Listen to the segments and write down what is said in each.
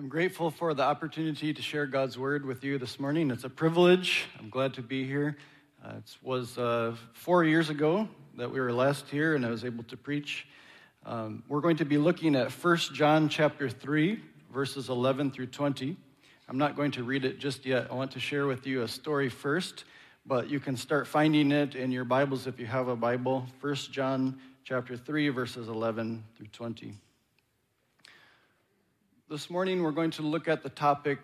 I'm grateful for the opportunity to share God's word with you this morning. It's a privilege. I'm glad to be here. Uh, it was uh, four years ago that we were last here, and I was able to preach. Um, we're going to be looking at 1 John chapter 3, verses 11 through 20. I'm not going to read it just yet. I want to share with you a story first, but you can start finding it in your Bibles if you have a Bible. 1 John chapter 3, verses 11 through 20. This morning, we're going to look at the topic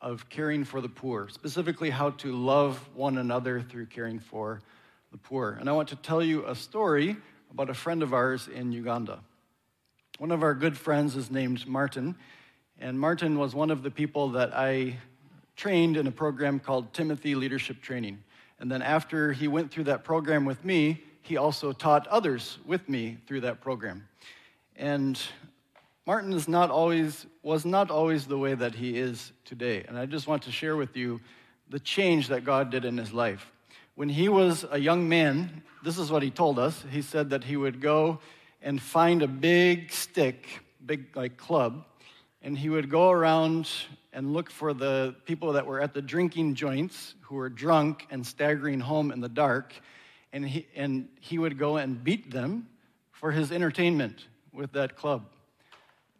of caring for the poor, specifically how to love one another through caring for the poor. And I want to tell you a story about a friend of ours in Uganda. One of our good friends is named Martin, and Martin was one of the people that I trained in a program called Timothy Leadership Training. And then after he went through that program with me, he also taught others with me through that program. And Martin is not always, was not always the way that he is today. And I just want to share with you the change that God did in his life. When he was a young man, this is what he told us. He said that he would go and find a big stick, big like club, and he would go around and look for the people that were at the drinking joints who were drunk and staggering home in the dark, and he, and he would go and beat them for his entertainment with that club.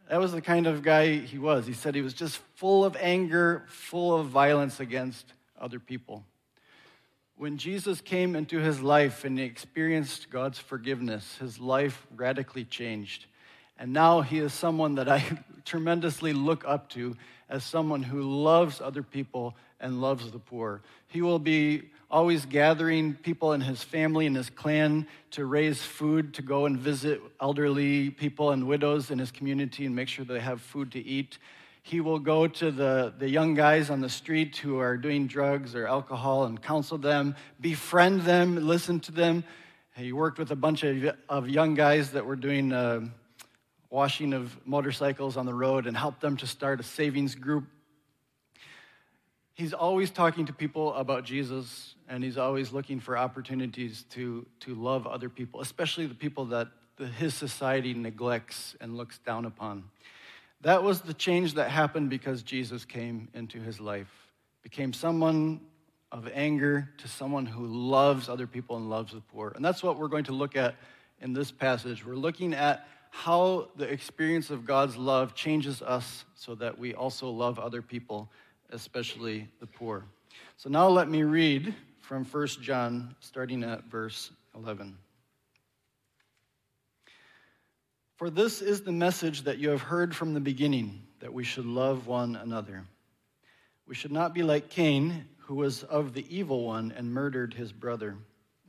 That was the kind of guy he was. He said he was just full of anger, full of violence against other people. When Jesus came into his life and he experienced God's forgiveness, his life radically changed. And now he is someone that I tremendously look up to as someone who loves other people and loves the poor. He will be always gathering people in his family and his clan to raise food to go and visit elderly people and widows in his community and make sure they have food to eat. He will go to the, the young guys on the street who are doing drugs or alcohol and counsel them, befriend them, listen to them. He worked with a bunch of, of young guys that were doing uh, washing of motorcycles on the road and helped them to start a savings group he's always talking to people about Jesus, and he's always looking for opportunities to, to love other people, especially the people that the, his society neglects and looks down upon. That was the change that happened because Jesus came into his life, became someone of anger to someone who loves other people and loves the poor. And that's what we're going to look at in this passage. We're looking at how the experience of God's love changes us so that we also love other people especially the poor. So now let me read from 1 John, starting at verse 11. For this is the message that you have heard from the beginning, that we should love one another. We should not be like Cain, who was of the evil one and murdered his brother.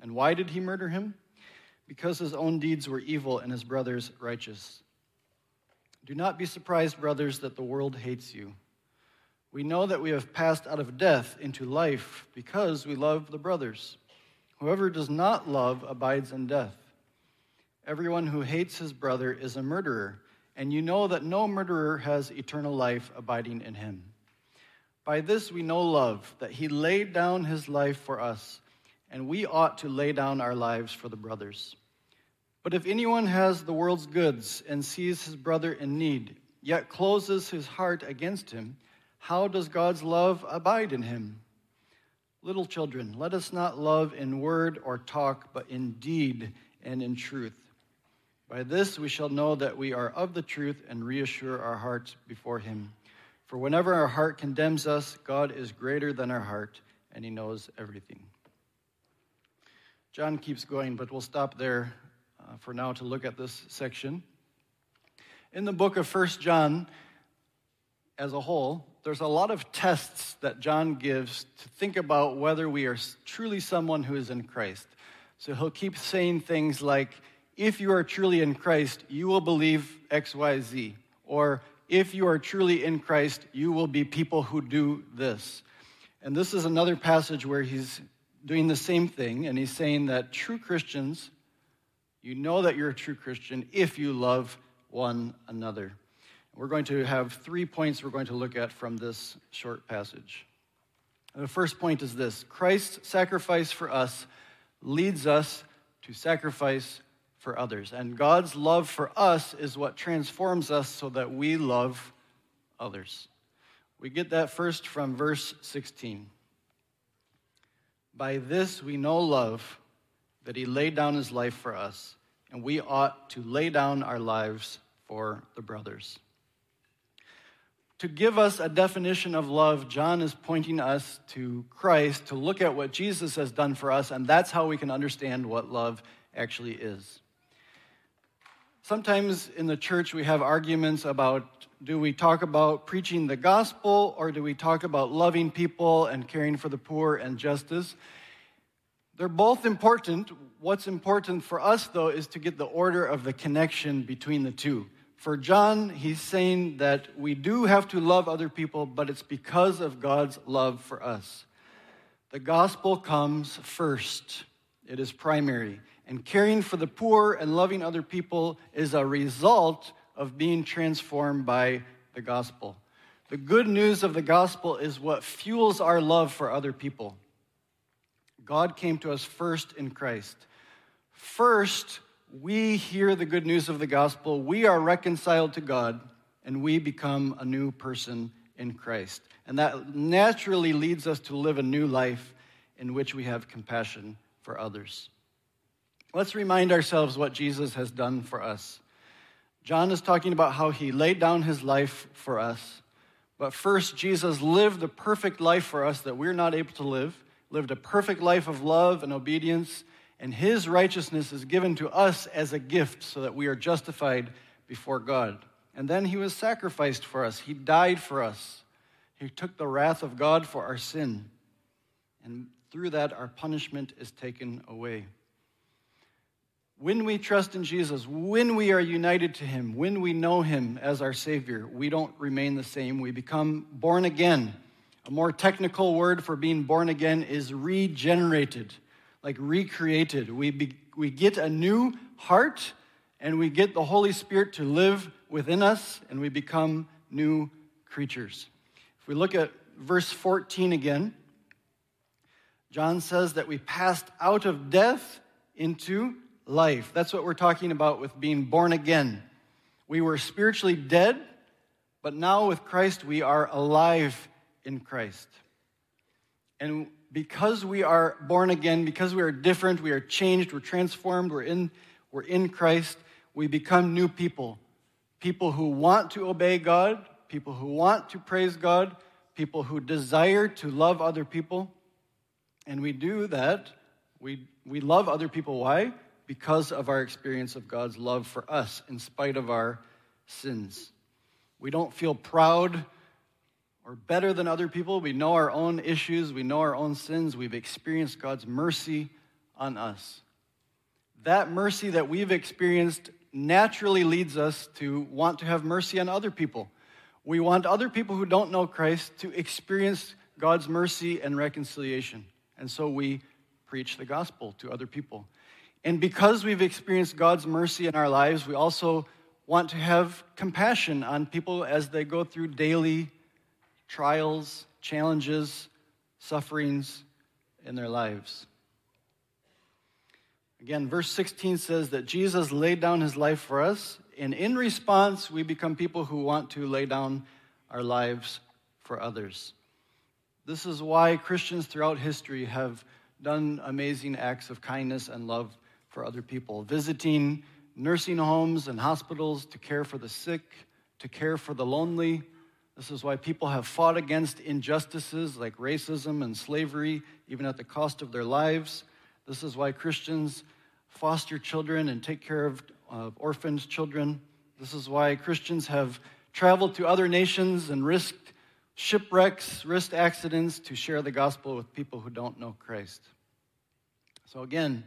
And why did he murder him? Because his own deeds were evil and his brother's righteous. Do not be surprised, brothers, that the world hates you. We know that we have passed out of death into life because we love the brothers. Whoever does not love abides in death. Everyone who hates his brother is a murderer, and you know that no murderer has eternal life abiding in him. By this we know love, that he laid down his life for us, and we ought to lay down our lives for the brothers. But if anyone has the world's goods and sees his brother in need, yet closes his heart against him, how does God's love abide in him? Little children, let us not love in word or talk, but in deed and in truth. By this we shall know that we are of the truth and reassure our hearts before him. For whenever our heart condemns us, God is greater than our heart, and he knows everything. John keeps going, but we'll stop there uh, for now to look at this section. In the book of First John, as a whole, there's a lot of tests that John gives to think about whether we are truly someone who is in Christ. So he'll keep saying things like, if you are truly in Christ, you will believe X, Y, Z. Or if you are truly in Christ, you will be people who do this. And this is another passage where he's doing the same thing, and he's saying that true Christians, you know that you're a true Christian if you love one another. We're going to have three points we're going to look at from this short passage. The first point is this Christ's sacrifice for us leads us to sacrifice for others. And God's love for us is what transforms us so that we love others. We get that first from verse 16. By this we know love, that he laid down his life for us, and we ought to lay down our lives for the brothers. To give us a definition of love, John is pointing us to Christ to look at what Jesus has done for us, and that's how we can understand what love actually is. Sometimes in the church we have arguments about do we talk about preaching the gospel or do we talk about loving people and caring for the poor and justice? They're both important. What's important for us, though, is to get the order of the connection between the two. For John, he's saying that we do have to love other people, but it's because of God's love for us. The gospel comes first, it is primary. And caring for the poor and loving other people is a result of being transformed by the gospel. The good news of the gospel is what fuels our love for other people. God came to us first in Christ. First, we hear the good news of the gospel, we are reconciled to God, and we become a new person in Christ. And that naturally leads us to live a new life in which we have compassion for others. Let's remind ourselves what Jesus has done for us. John is talking about how he laid down his life for us. But first, Jesus lived the perfect life for us that we're not able to live, lived a perfect life of love and obedience, and his righteousness is given to us as a gift so that we are justified before God. And then he was sacrificed for us, he died for us. He took the wrath of God for our sin. And through that, our punishment is taken away. When we trust in Jesus, when we are united to Him, when we know Him as our Savior, we don't remain the same. We become born again. A more technical word for being born again is regenerated, like recreated. We, be, we get a new heart and we get the Holy Spirit to live within us and we become new creatures. If we look at verse 14 again, John says that we passed out of death into life. That's what we're talking about with being born again. We were spiritually dead, but now with Christ, we are alive in Christ. And because we are born again, because we are different, we are changed, we're transformed, we're in, we're in Christ, we become new people. People who want to obey God, people who want to praise God, people who desire to love other people. And we do that. We, we love other people. Why? because of our experience of God's love for us in spite of our sins. We don't feel proud or better than other people. We know our own issues, we know our own sins. We've experienced God's mercy on us. That mercy that we've experienced naturally leads us to want to have mercy on other people. We want other people who don't know Christ to experience God's mercy and reconciliation. And so we preach the gospel to other people. And because we've experienced God's mercy in our lives, we also want to have compassion on people as they go through daily trials, challenges, sufferings in their lives. Again, verse 16 says that Jesus laid down his life for us, and in response, we become people who want to lay down our lives for others. This is why Christians throughout history have done amazing acts of kindness and love for other people, visiting nursing homes and hospitals to care for the sick, to care for the lonely. This is why people have fought against injustices like racism and slavery, even at the cost of their lives. This is why Christians foster children and take care of uh, orphaned children. This is why Christians have traveled to other nations and risked shipwrecks, risked accidents to share the gospel with people who don't know Christ. So, again,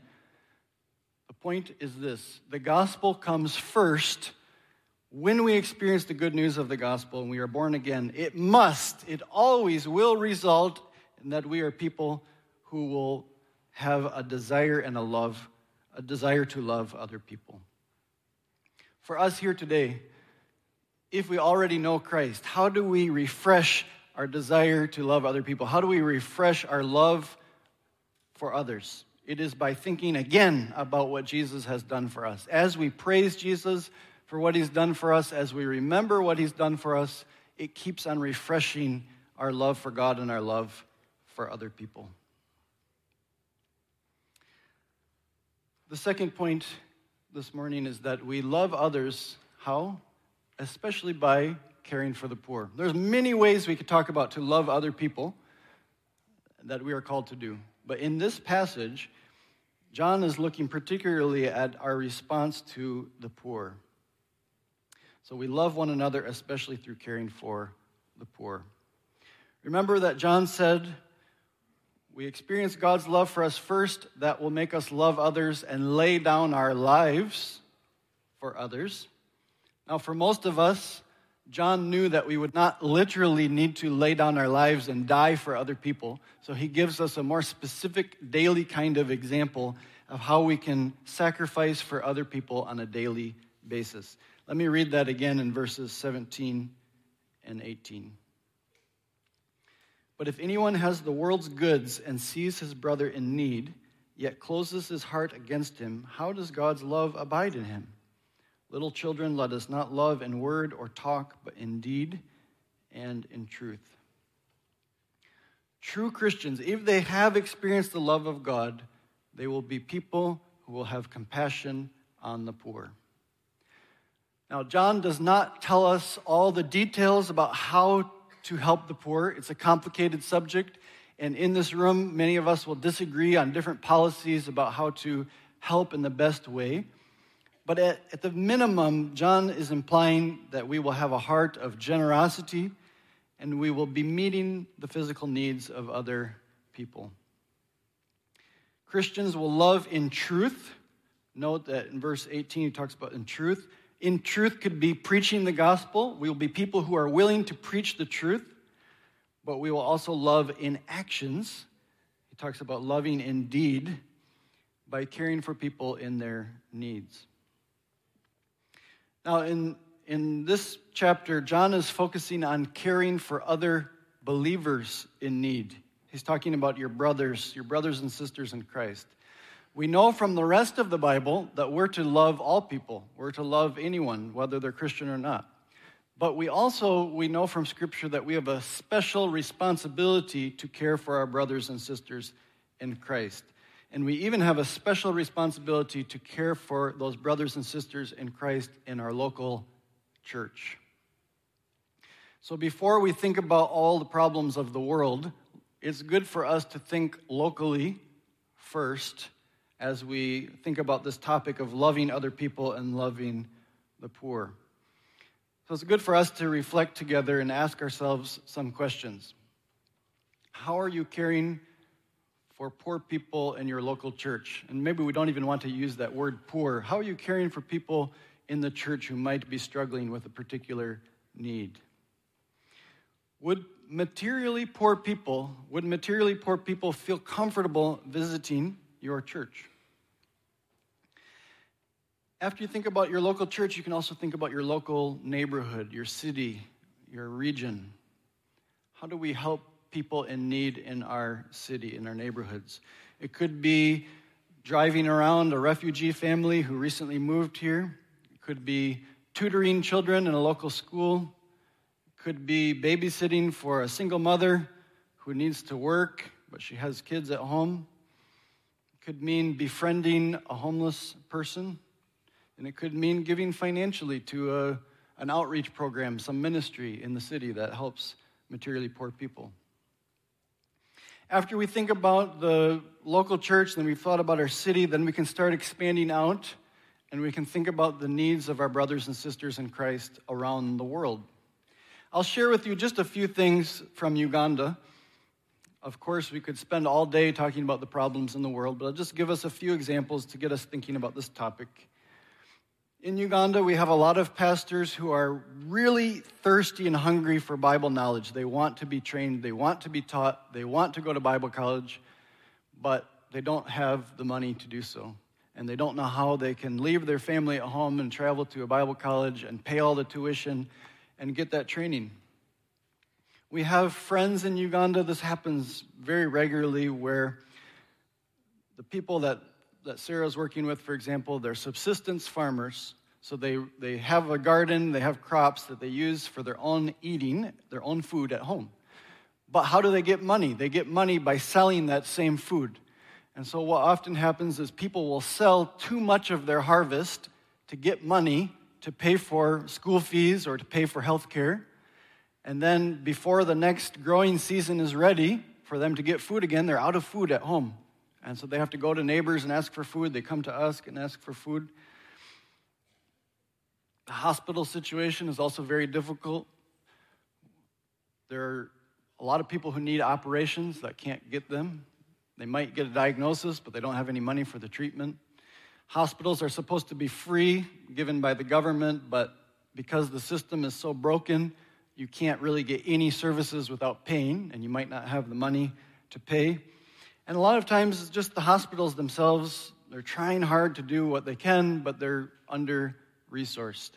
the point is this the gospel comes first when we experience the good news of the gospel and we are born again. It must, it always will result in that we are people who will have a desire and a love, a desire to love other people. For us here today, if we already know Christ, how do we refresh our desire to love other people? How do we refresh our love for others? It is by thinking again about what Jesus has done for us. As we praise Jesus for what he's done for us, as we remember what he's done for us, it keeps on refreshing our love for God and our love for other people. The second point this morning is that we love others. How? Especially by caring for the poor. There's many ways we could talk about to love other people that we are called to do. But in this passage, John is looking particularly at our response to the poor. So we love one another, especially through caring for the poor. Remember that John said, we experience God's love for us first, that will make us love others and lay down our lives for others. Now, for most of us, John knew that we would not literally need to lay down our lives and die for other people. So he gives us a more specific daily kind of example of how we can sacrifice for other people on a daily basis. Let me read that again in verses 17 and 18. But if anyone has the world's goods and sees his brother in need, yet closes his heart against him, how does God's love abide in him? Little children, let us not love in word or talk, but in deed and in truth. True Christians, if they have experienced the love of God, they will be people who will have compassion on the poor. Now, John does not tell us all the details about how to help the poor. It's a complicated subject, and in this room, many of us will disagree on different policies about how to help in the best way. But at, at the minimum, John is implying that we will have a heart of generosity and we will be meeting the physical needs of other people. Christians will love in truth. Note that in verse 18 he talks about in truth. In truth could be preaching the gospel. We will be people who are willing to preach the truth, but we will also love in actions. He talks about loving in deed by caring for people in their needs. Now, in, in this chapter, John is focusing on caring for other believers in need. He's talking about your brothers, your brothers and sisters in Christ. We know from the rest of the Bible that we're to love all people. We're to love anyone, whether they're Christian or not. But we also we know from scripture that we have a special responsibility to care for our brothers and sisters in Christ. And we even have a special responsibility to care for those brothers and sisters in Christ in our local church. So before we think about all the problems of the world, it's good for us to think locally first as we think about this topic of loving other people and loving the poor. So it's good for us to reflect together and ask ourselves some questions. How are you caring for poor people in your local church? And maybe we don't even want to use that word poor. How are you caring for people in the church who might be struggling with a particular need? Would materially poor people, would materially poor people feel comfortable visiting your church? After you think about your local church, you can also think about your local neighborhood, your city, your region. How do we help people in need in our city, in our neighborhoods. It could be driving around a refugee family who recently moved here. It could be tutoring children in a local school. It could be babysitting for a single mother who needs to work, but she has kids at home. Could mean befriending a homeless person. And it could mean giving financially to a, an outreach program, some ministry in the city that helps materially poor people after we think about the local church, then we've thought about our city, then we can start expanding out and we can think about the needs of our brothers and sisters in Christ around the world. I'll share with you just a few things from Uganda. Of course, we could spend all day talking about the problems in the world, but I'll just give us a few examples to get us thinking about this topic. In Uganda, we have a lot of pastors who are really thirsty and hungry for Bible knowledge. They want to be trained, they want to be taught, they want to go to Bible college, but they don't have the money to do so. And they don't know how they can leave their family at home and travel to a Bible college and pay all the tuition and get that training. We have friends in Uganda, this happens very regularly, where the people that that Sarah's working with, for example, they're subsistence farmers. So they, they have a garden, they have crops that they use for their own eating, their own food at home. But how do they get money? They get money by selling that same food. And so, what often happens is people will sell too much of their harvest to get money to pay for school fees or to pay for health care. And then, before the next growing season is ready for them to get food again, they're out of food at home. And so they have to go to neighbors and ask for food. They come to us and ask for food. The hospital situation is also very difficult. There are a lot of people who need operations that can't get them. They might get a diagnosis, but they don't have any money for the treatment. Hospitals are supposed to be free, given by the government, but because the system is so broken, you can't really get any services without paying, and you might not have the money to pay. And a lot of times, just the hospitals themselves, they're trying hard to do what they can, but they're under resourced.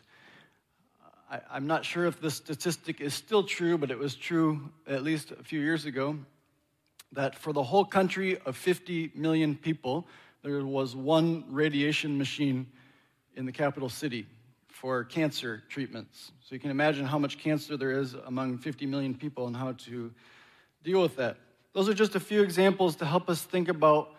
I, am not sure if this statistic is still true, but it was true at least a few years ago that for the whole country of 50 million people, there was one radiation machine in the capital city for cancer treatments. So you can imagine how much cancer there is among 50 million people and how to deal with that. Those are just a few examples to help us think about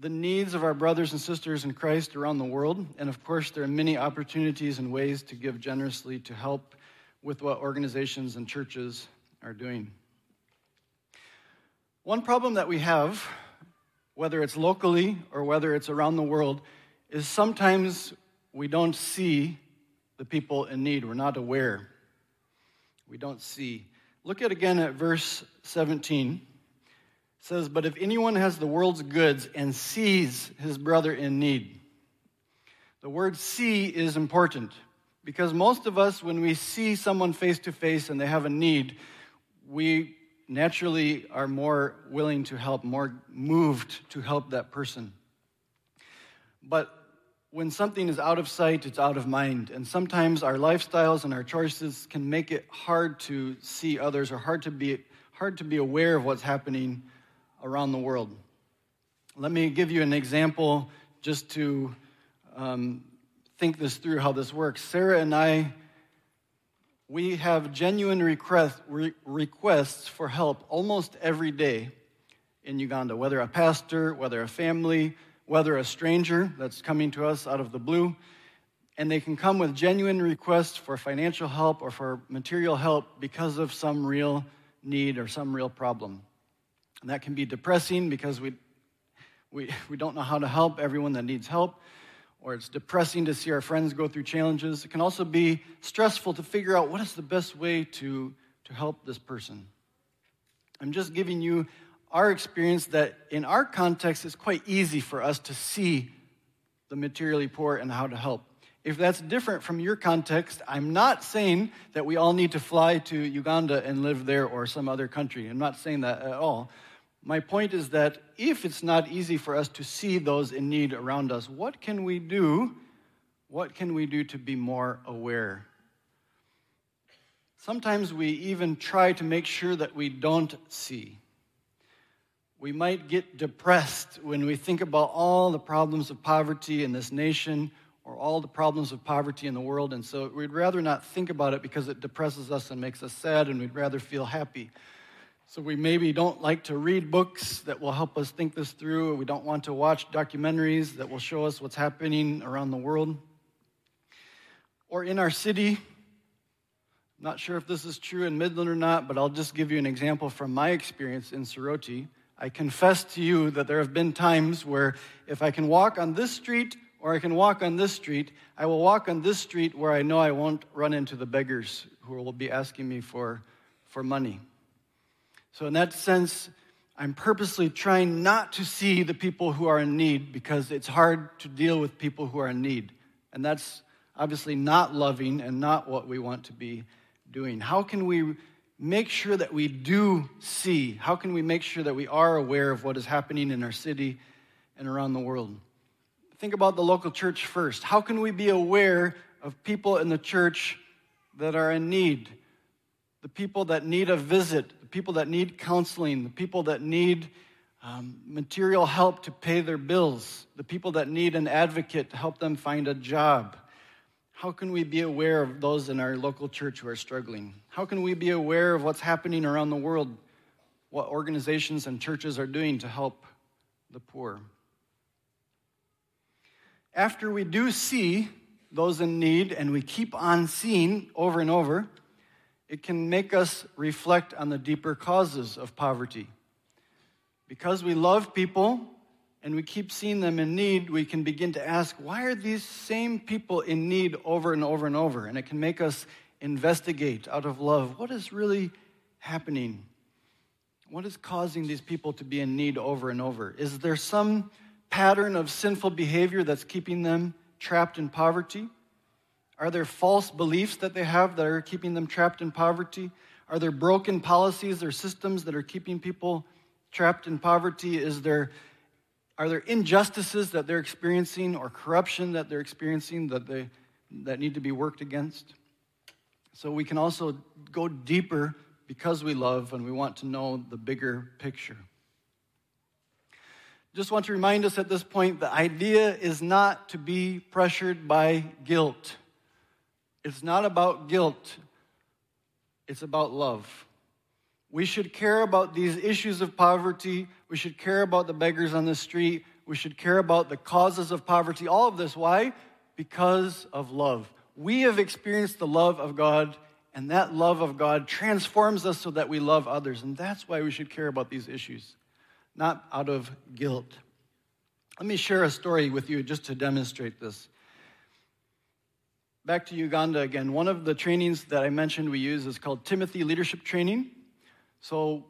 the needs of our brothers and sisters in Christ around the world. And of course, there are many opportunities and ways to give generously to help with what organizations and churches are doing. One problem that we have, whether it's locally or whether it's around the world, is sometimes we don't see the people in need. We're not aware. We don't see. Look at again at verse 17 says, But if anyone has the world's goods and sees his brother in need, the word see is important because most of us, when we see someone face to face and they have a need, we naturally are more willing to help, more moved to help that person. But when something is out of sight, it's out of mind. And sometimes our lifestyles and our choices can make it hard to see others or hard to be, hard to be aware of what's happening around the world. Let me give you an example just to um, think this through how this works. Sarah and I, we have genuine request, re- requests for help almost every day in Uganda, whether a pastor, whether a family, whether a stranger that's coming to us out of the blue. And they can come with genuine requests for financial help or for material help because of some real need or some real problem. And that can be depressing because we, we, we don't know how to help everyone that needs help, or it's depressing to see our friends go through challenges. It can also be stressful to figure out what is the best way to, to help this person. I'm just giving you our experience that in our context, it's quite easy for us to see the materially poor and how to help. If that's different from your context, I'm not saying that we all need to fly to Uganda and live there or some other country. I'm not saying that at all. My point is that if it's not easy for us to see those in need around us, what can we do? What can we do to be more aware? Sometimes we even try to make sure that we don't see. We might get depressed when we think about all the problems of poverty in this nation or all the problems of poverty in the world. And so we'd rather not think about it because it depresses us and makes us sad, and we'd rather feel happy. So we maybe don't like to read books that will help us think this through. We don't want to watch documentaries that will show us what's happening around the world. Or in our city, I'm not sure if this is true in Midland or not, but I'll just give you an example from my experience in Soroti. I confess to you that there have been times where if I can walk on this street or I can walk on this street, I will walk on this street where I know I won't run into the beggars who will be asking me for, for money. So, in that sense, I'm purposely trying not to see the people who are in need because it's hard to deal with people who are in need. And that's obviously not loving and not what we want to be doing. How can we make sure that we do see? How can we make sure that we are aware of what is happening in our city and around the world? Think about the local church first. How can we be aware of people in the church that are in need? The people that need a visit, the people that need counseling, the people that need um, material help to pay their bills, the people that need an advocate to help them find a job. How can we be aware of those in our local church who are struggling? How can we be aware of what's happening around the world, what organizations and churches are doing to help the poor? After we do see those in need and we keep on seeing over and over, it can make us reflect on the deeper causes of poverty. Because we love people and we keep seeing them in need, we can begin to ask, why are these same people in need over and over and over? And it can make us investigate out of love what is really happening? What is causing these people to be in need over and over? Is there some pattern of sinful behavior that's keeping them trapped in poverty? Are there false beliefs that they have that are keeping them trapped in poverty? Are there broken policies or systems that are keeping people trapped in poverty? Is there, are there injustices that they're experiencing or corruption that they're experiencing that, they, that need to be worked against? So we can also go deeper because we love and we want to know the bigger picture. Just want to remind us at this point the idea is not to be pressured by guilt. It's not about guilt, it's about love. We should care about these issues of poverty. We should care about the beggars on the street. We should care about the causes of poverty. All of this. Why? Because of love. We have experienced the love of God, and that love of God transforms us so that we love others. And that's why we should care about these issues not out of guilt. Let me share a story with you just to demonstrate this. Back to Uganda again. One of the trainings that I mentioned we use is called Timothy Leadership Training. So,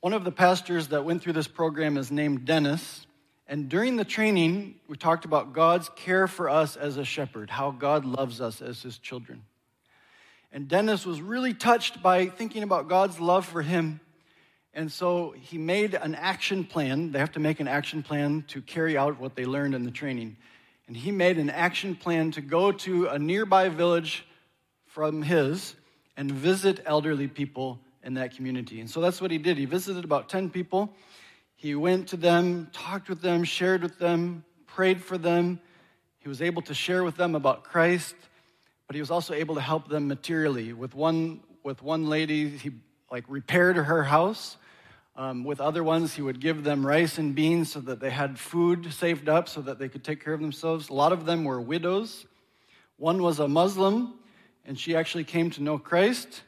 one of the pastors that went through this program is named Dennis. And during the training, we talked about God's care for us as a shepherd, how God loves us as his children. And Dennis was really touched by thinking about God's love for him and so he made an action plan. They have to make an action plan to carry out what they learned in the training. And he made an action plan to go to a nearby village from his and visit elderly people in that community. And so that's what he did. He visited about 10 people. He went to them, talked with them, shared with them, prayed for them. He was able to share with them about Christ, but he was also able to help them materially. With one, with one lady, he like repaired her house. Um, with other ones, he would give them rice and beans so that they had food saved up so that they could take care of themselves. A lot of them were widows. One was a Muslim, and she actually came to know Christ.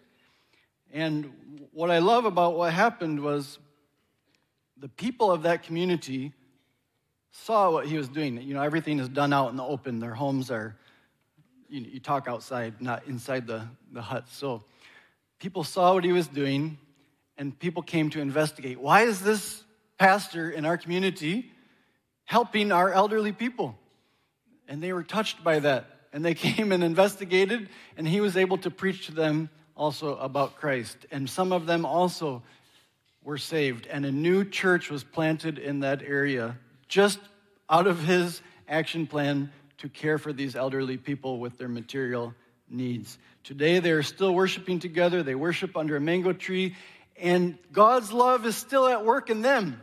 And what I love about what happened was the people of that community saw what he was doing. You know, everything is done out in the open. Their homes are, you, you talk outside, not inside the, the hut. So people saw what he was doing, and people came to investigate. Why is this pastor in our community helping our elderly people? And they were touched by that. And they came and investigated, and he was able to preach to them also about Christ. And some of them also were saved. And a new church was planted in that area just out of his action plan to care for these elderly people with their material needs. Today, they are still worshiping together. They worship under a mango tree, and God's love is still at work in them.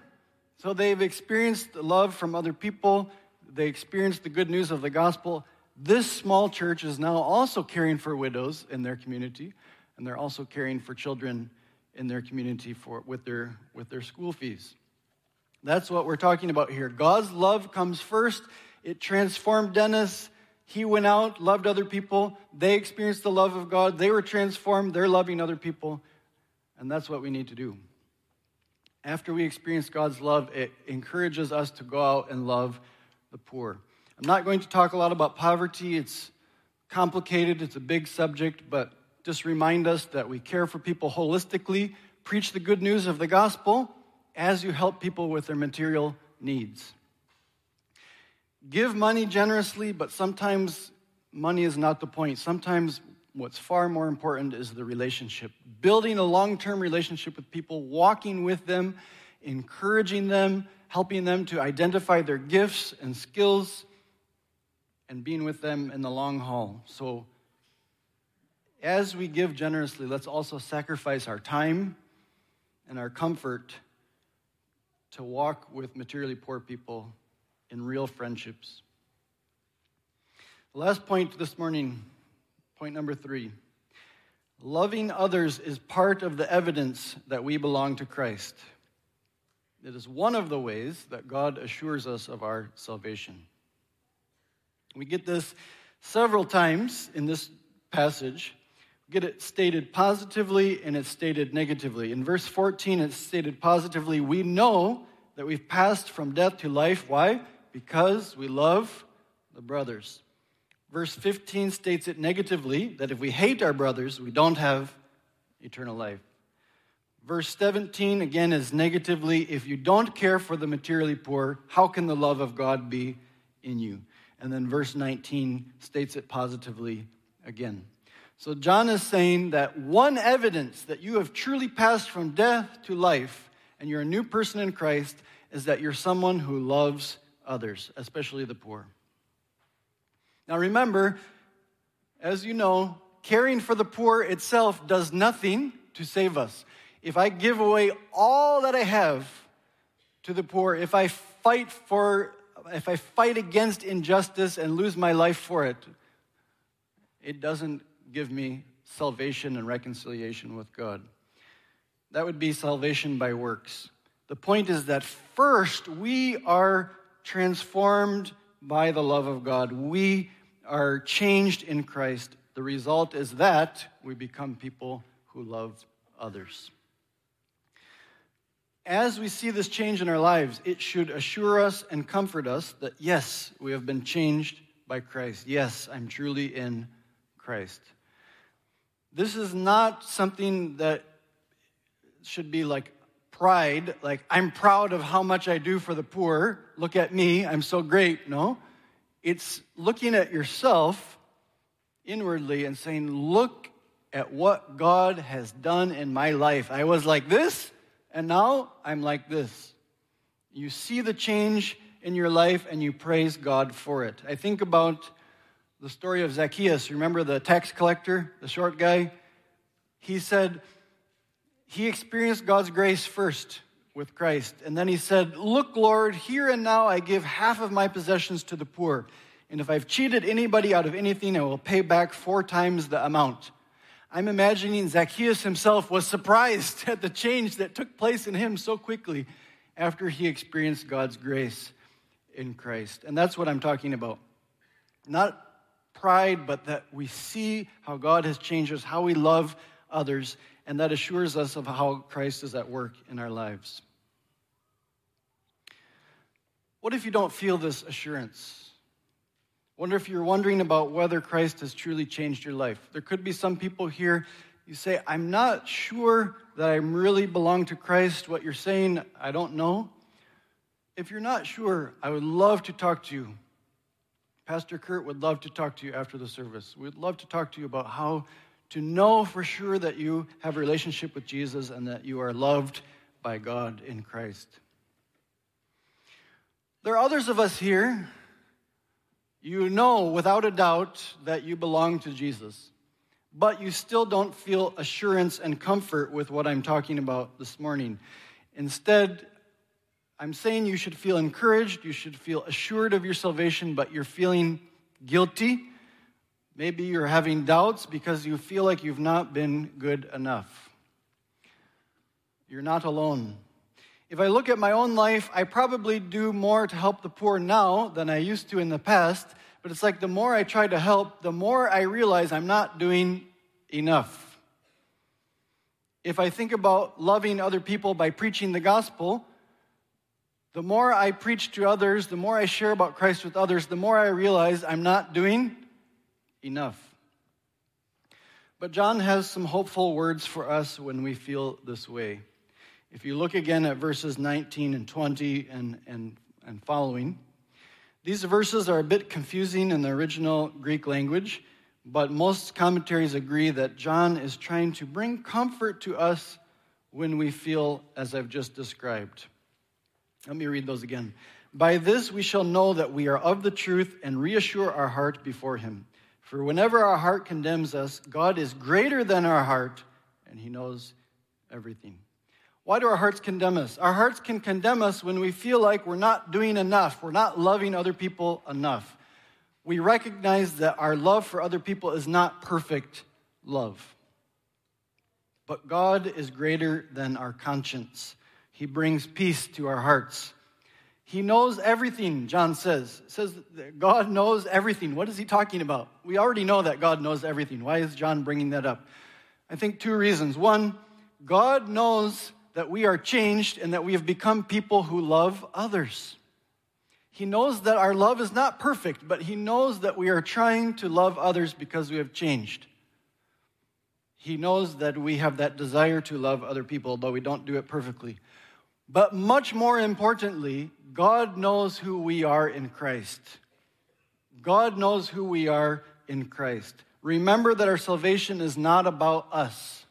So they've experienced love from other people, they experienced the good news of the gospel. This small church is now also caring for widows in their community, and they're also caring for children in their community for, with, their, with their school fees. That's what we're talking about here. God's love comes first. It transformed Dennis. He went out, loved other people. They experienced the love of God. They were transformed. They're loving other people. And that's what we need to do. After we experience God's love, it encourages us to go out and love the poor. I'm not going to talk a lot about poverty. It's complicated, it's a big subject, but just remind us that we care for people holistically, preach the good news of the gospel as you help people with their material needs. Give money generously, but sometimes money is not the point. Sometimes what's far more important is the relationship. Building a long term relationship with people, walking with them, encouraging them, helping them to identify their gifts and skills, and being with them in the long haul. So, as we give generously, let's also sacrifice our time and our comfort to walk with materially poor people in real friendships. The last point this morning Point number three loving others is part of the evidence that we belong to Christ. It is one of the ways that God assures us of our salvation. We get this several times in this passage. Get it stated positively and it's stated negatively. In verse 14, it's stated positively We know that we've passed from death to life. Why? Because we love the brothers. Verse 15 states it negatively that if we hate our brothers, we don't have eternal life. Verse 17 again is negatively if you don't care for the materially poor, how can the love of God be in you? And then verse 19 states it positively again. So John is saying that one evidence that you have truly passed from death to life and you're a new person in Christ is that you're someone who loves others, especially the poor. Now remember, as you know, caring for the poor itself does nothing to save us. If I give away all that I have to the poor, if I fight for if I fight against injustice and lose my life for it, it doesn't give me salvation and reconciliation with God. That would be salvation by works. The point is that first we are transformed by the love of God. We are changed in Christ. The result is that we become people who love others as we see this change in our lives, it should assure us and comfort us that yes, we have been changed by Christ. Yes, I'm truly in Christ. This is not something that should be like pride, like I'm proud of how much I do for the poor. Look at me, I'm so great. No. It's looking at yourself inwardly and saying, Look at what God has done in my life. I was like this, and now I'm like this. You see the change in your life and you praise God for it. I think about the story of Zacchaeus. Remember the tax collector, the short guy? He said he experienced God's grace first with Christ. And then he said, Look, Lord, here and now I give half of my possessions to the poor. And if I've cheated anybody out of anything, I will pay back four times the amount. I'm imagining Zacchaeus himself was surprised at the change that took place in him so quickly after he experienced God's grace in Christ. And that's what I'm talking about. Not pride, but that we see how God has changed us, how we love others, and that assures us of how Christ is at work in our lives. What if you don't feel this assurance? Wonder if you're wondering about whether Christ has truly changed your life. There could be some people here, you say, I'm not sure that I really belong to Christ. What you're saying, I don't know. If you're not sure, I would love to talk to you. Pastor Kurt would love to talk to you after the service. We'd love to talk to you about how to know for sure that you have a relationship with Jesus and that you are loved by God in Christ. There are others of us here you know without a doubt that you belong to Jesus, but you still don't feel assurance and comfort with what I'm talking about this morning. Instead, I'm saying you should feel encouraged, you should feel assured of your salvation, but you're feeling guilty. Maybe you're having doubts because you feel like you've not been good enough. You're not alone. If I look at my own life, I probably do more to help the poor now than I used to in the past. But it's like the more I try to help, the more I realize I'm not doing enough. If I think about loving other people by preaching the gospel, the more I preach to others, the more I share about Christ with others, the more I realize I'm not doing enough. But John has some hopeful words for us when we feel this way. If you look again at verses 19 and 20 and, and, and following, these verses are a bit confusing in the original Greek language, but most commentaries agree that John is trying to bring comfort to us when we feel as I've just described. Let me read those again. By this we shall know that we are of the truth and reassure our heart before him. For whenever our heart condemns us, God is greater than our heart, and he knows everything. Why do our hearts condemn us? Our hearts can condemn us when we feel like we're not doing enough, we're not loving other people enough. we recognize that our love for other people is not perfect love. But God is greater than our conscience. He brings peace to our hearts. He knows everything, John says. Says God knows everything. What is he talking about? We already know that God knows everything. Why is John bringing that up? I think two reasons. One, God knows that we are changed and that we have become people who love others. He knows that our love is not perfect, but He knows that we are trying to love others because we have changed. He knows that we have that desire to love other people, though we don't do it perfectly. But much more importantly, God knows who we are in Christ. God knows who we are in Christ. Remember that our salvation is not about us.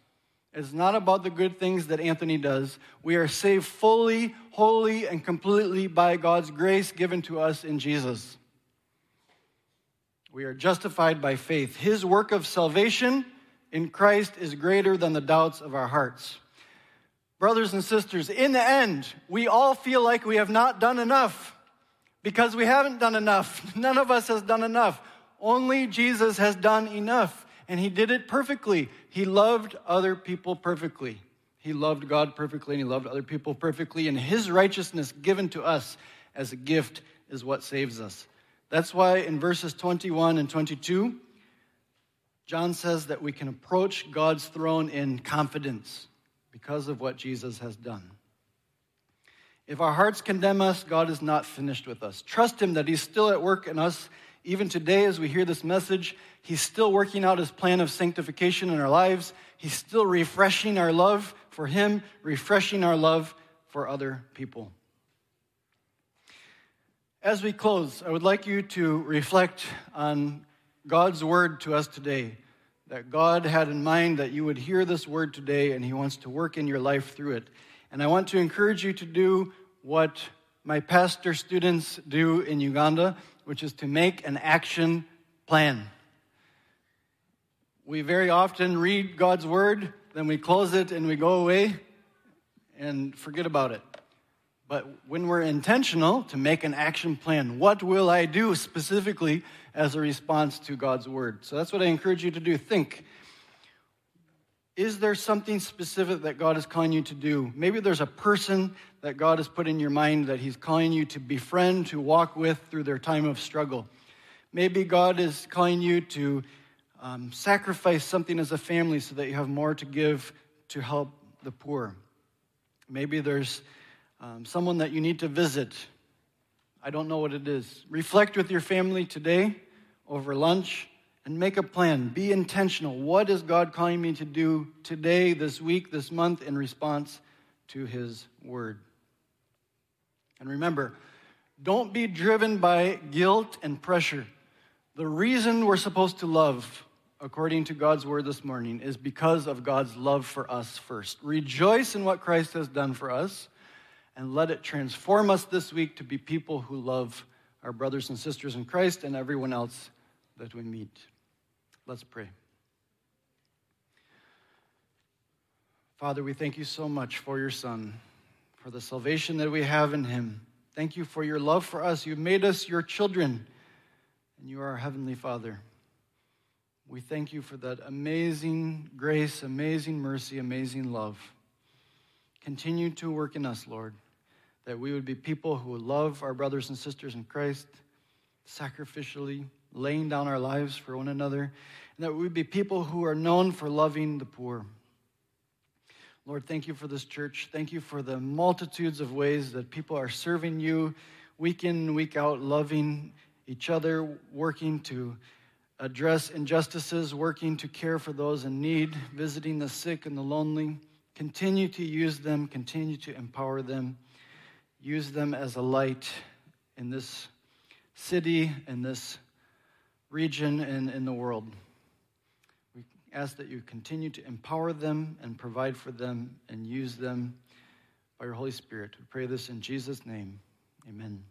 It's not about the good things that Anthony does. We are saved fully, wholly, and completely by God's grace given to us in Jesus. We are justified by faith. His work of salvation in Christ is greater than the doubts of our hearts. Brothers and sisters, in the end, we all feel like we have not done enough because we haven't done enough. None of us has done enough. Only Jesus has done enough, and he did it perfectly. He loved other people perfectly. He loved God perfectly, and he loved other people perfectly, and his righteousness given to us as a gift is what saves us. That's why in verses 21 and 22, John says that we can approach God's throne in confidence because of what Jesus has done. If our hearts condemn us, God is not finished with us. Trust Him that He's still at work in us. Even today, as we hear this message, He's still working out His plan of sanctification in our lives. He's still refreshing our love for Him, refreshing our love for other people. As we close, I would like you to reflect on God's word to us today that God had in mind that you would hear this word today and He wants to work in your life through it. And I want to encourage you to do what my pastor students do in Uganda, which is to make an action plan. We very often read God's word, then we close it and we go away and forget about it. But when we're intentional to make an action plan, what will I do specifically as a response to God's word? So that's what I encourage you to do. Think is there something specific that God is calling you to do? Maybe there's a person that God has put in your mind that He's calling you to befriend, to walk with through their time of struggle. Maybe God is calling you to um, sacrifice something as a family so that you have more to give to help the poor. Maybe there's um, someone that you need to visit. I don't know what it is. Reflect with your family today over lunch and make a plan. Be intentional. What is God calling me to do today, this week, this month in response to His word? And remember, don't be driven by guilt and pressure. The reason we're supposed to love, according to God's word this morning, is because of God's love for us first. Rejoice in what Christ has done for us and let it transform us this week to be people who love our brothers and sisters in Christ and everyone else that we meet. Let's pray. Father, we thank you so much for your Son, for the salvation that we have in him. Thank you for your love for us. You've made us your children, and you are our Heavenly Father. We thank you for that amazing grace, amazing mercy, amazing love. Continue to work in us, Lord that we would be people who love our brothers and sisters in Christ sacrificially, laying down our lives for one another, and that we would be people who are known for loving the poor. Lord, thank you for this church. Thank you for the multitudes of ways that people are serving you week in week out, loving each other, working to address injustices, working to care for those in need, visiting the sick and the lonely. Continue to use them, continue to empower them use them as a light in this city, in this region, and in the world. We ask that you continue to empower them and provide for them and use them by your Holy Spirit. We pray this in Jesus' name. Amen.